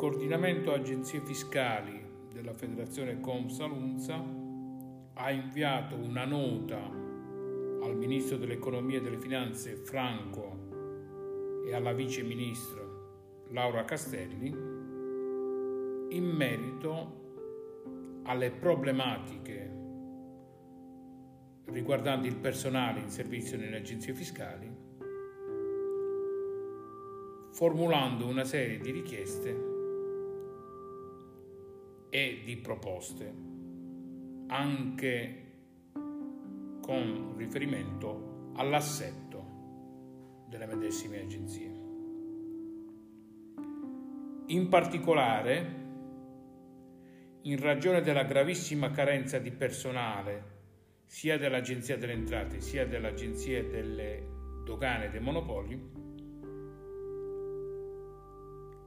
coordinamento agenzie fiscali della Federazione Comsalunza ha inviato una nota al Ministro dell'Economia e delle Finanze Franco e alla Vice Ministro Laura Castelli in merito alle problematiche riguardanti il personale in servizio nelle agenzie fiscali, formulando una serie di richieste e di proposte, anche con riferimento all'assetto delle medesime agenzie. In particolare, in ragione della gravissima carenza di personale sia dell'Agenzia delle Entrate sia dell'Agenzia delle Dogane e dei Monopoli,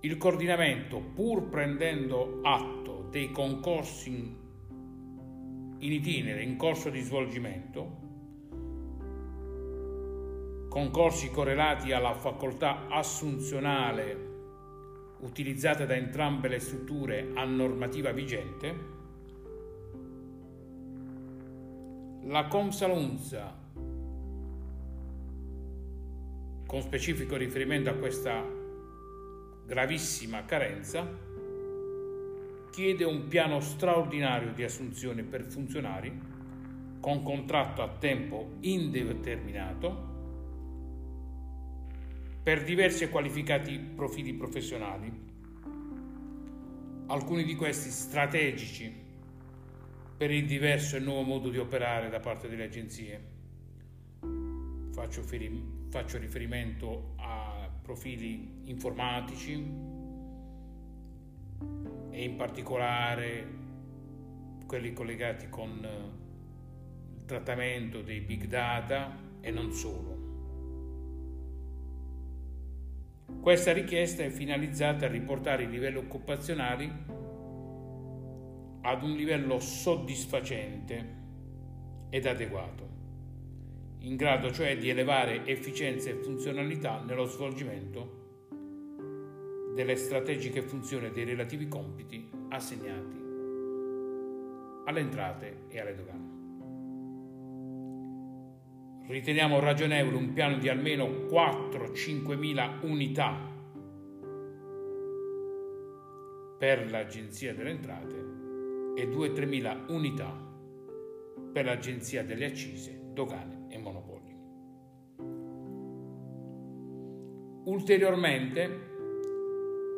il coordinamento, pur prendendo atto dei concorsi in, in itinere, in corso di svolgimento, concorsi correlati alla facoltà assunzionale utilizzata da entrambe le strutture a normativa vigente, la Comsalunza, con specifico riferimento a questa gravissima carenza, chiede un piano straordinario di assunzione per funzionari con contratto a tempo indeterminato per diversi e qualificati profili professionali, alcuni di questi strategici per il diverso e nuovo modo di operare da parte delle agenzie. Faccio, riferimento a profili informatici e in particolare quelli collegati con il trattamento dei big data e non solo. Questa richiesta è finalizzata a riportare i livelli occupazionali ad un livello soddisfacente ed adeguato, in grado cioè di elevare efficienza e funzionalità nello svolgimento delle strategiche funzioni dei relativi compiti assegnati alle entrate e alle dogane. Riteniamo ragionevole un piano di almeno 4-5 mila unità per l'Agenzia delle Entrate e 2-3 mila unità per l'Agenzia delle Accise, Dogane e Monopoli. Ulteriormente,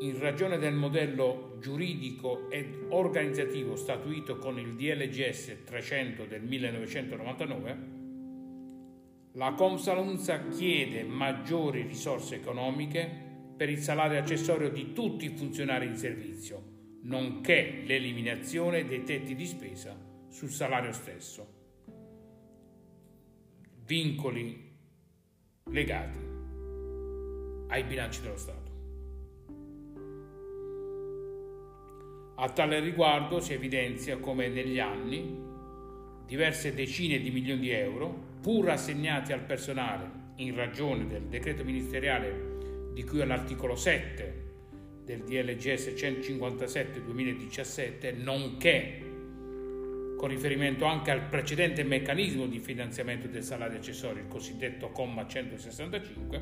in ragione del modello giuridico ed organizzativo statuito con il DLGS 300 del 1999, la Comsalunza chiede maggiori risorse economiche per il salario accessorio di tutti i funzionari in servizio, nonché l'eliminazione dei tetti di spesa sul salario stesso. Vincoli legati ai bilanci dello Stato. A tale riguardo si evidenzia come negli anni diverse decine di milioni di euro, pur assegnati al personale in ragione del decreto ministeriale di cui all'articolo 7 del DLGS 157-2017, nonché con riferimento anche al precedente meccanismo di finanziamento del salario accessorio, il cosiddetto comma 165,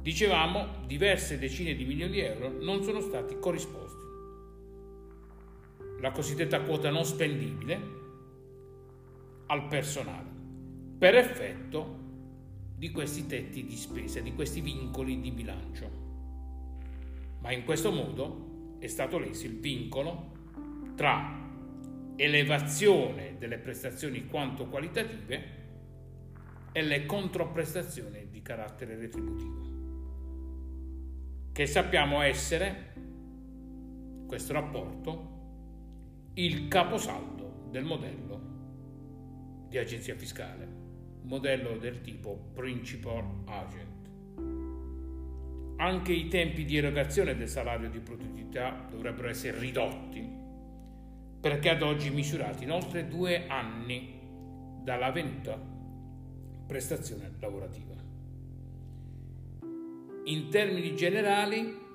dicevamo diverse decine di milioni di euro non sono stati corrisposti. La cosiddetta quota non spendibile al personale, per effetto di questi tetti di spesa, di questi vincoli di bilancio. Ma in questo modo è stato leso il vincolo tra elevazione delle prestazioni quanto qualitative e le controprestazioni di carattere retributivo, che sappiamo essere, questo rapporto, il caposaldo del modello di agenzia fiscale, modello del tipo Principal Agent. Anche i tempi di erogazione del salario di produttività dovrebbero essere ridotti, perché ad oggi misurati in oltre due anni dalla venuta prestazione lavorativa. In termini generali,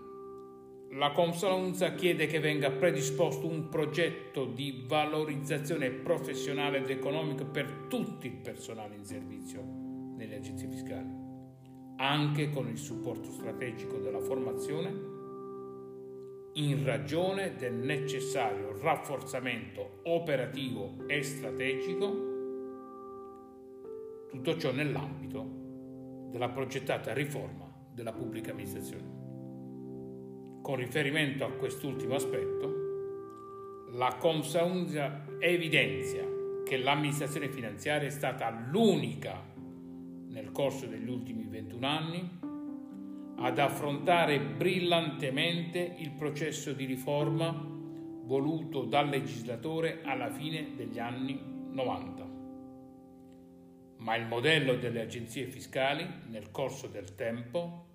la Consalunza chiede che venga predisposto un progetto di valorizzazione professionale ed economica per tutto il personale in servizio nelle agenzie fiscali, anche con il supporto strategico della formazione, in ragione del necessario rafforzamento operativo e strategico, tutto ciò nell'ambito della progettata riforma della pubblica amministrazione. Con riferimento a quest'ultimo aspetto, la Comsaunza evidenzia che l'amministrazione finanziaria è stata l'unica nel corso degli ultimi 21 anni ad affrontare brillantemente il processo di riforma voluto dal legislatore alla fine degli anni 90. Ma il modello delle agenzie fiscali nel corso del tempo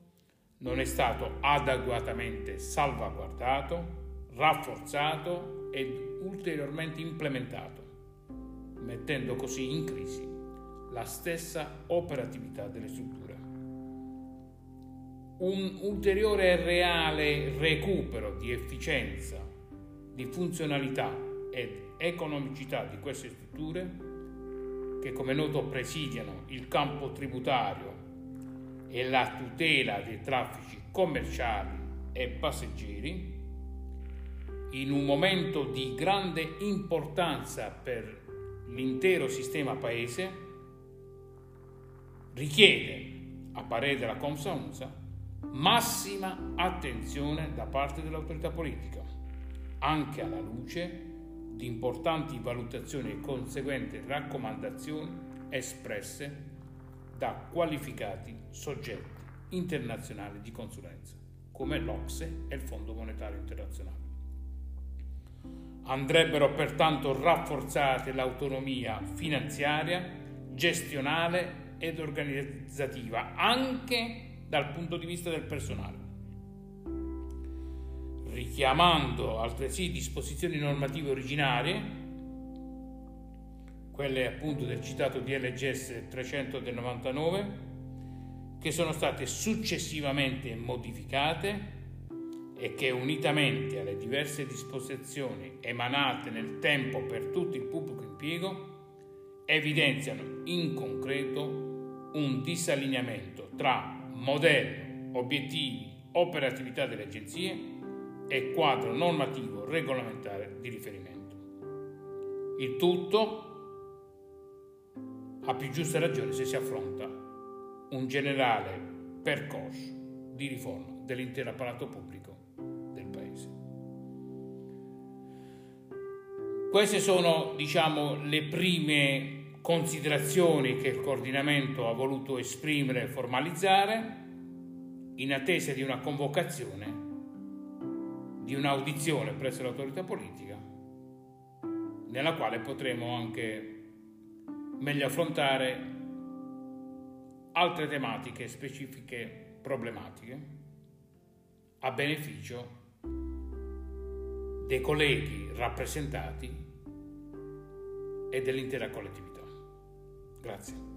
non è stato adeguatamente salvaguardato, rafforzato ed ulteriormente implementato, mettendo così in crisi la stessa operatività delle strutture. Un ulteriore e reale recupero di efficienza, di funzionalità ed economicità di queste strutture, che come noto presidiano il campo tributario e la tutela dei traffici commerciali e passeggeri, in un momento di grande importanza per l'intero sistema paese, richiede, a parere della Comsa massima attenzione da parte dell'autorità politica, anche alla luce di importanti valutazioni e conseguenti raccomandazioni espresse da qualificati soggetti internazionali di consulenza, come l'Ocse e il Fondo Monetario Internazionale. Andrebbero pertanto rafforzate l'autonomia finanziaria, gestionale ed organizzativa, anche dal punto di vista del personale, richiamando altresì disposizioni normative originarie quelle appunto del citato DLGS 300 del 99, che sono state successivamente modificate e che unitamente alle diverse disposizioni emanate nel tempo per tutto il pubblico impiego evidenziano in concreto un disallineamento tra modello, obiettivi, operatività delle agenzie e quadro normativo regolamentare di riferimento. Il tutto a più giusta ragione se si affronta un generale percorso di riforma dell'intero apparato pubblico del Paese. Queste sono, diciamo, le prime considerazioni che il coordinamento ha voluto esprimere e formalizzare in attesa di una convocazione, di un'audizione presso l'autorità politica, nella quale potremo anche meglio affrontare altre tematiche specifiche problematiche a beneficio dei colleghi rappresentati e dell'intera collettività. Grazie.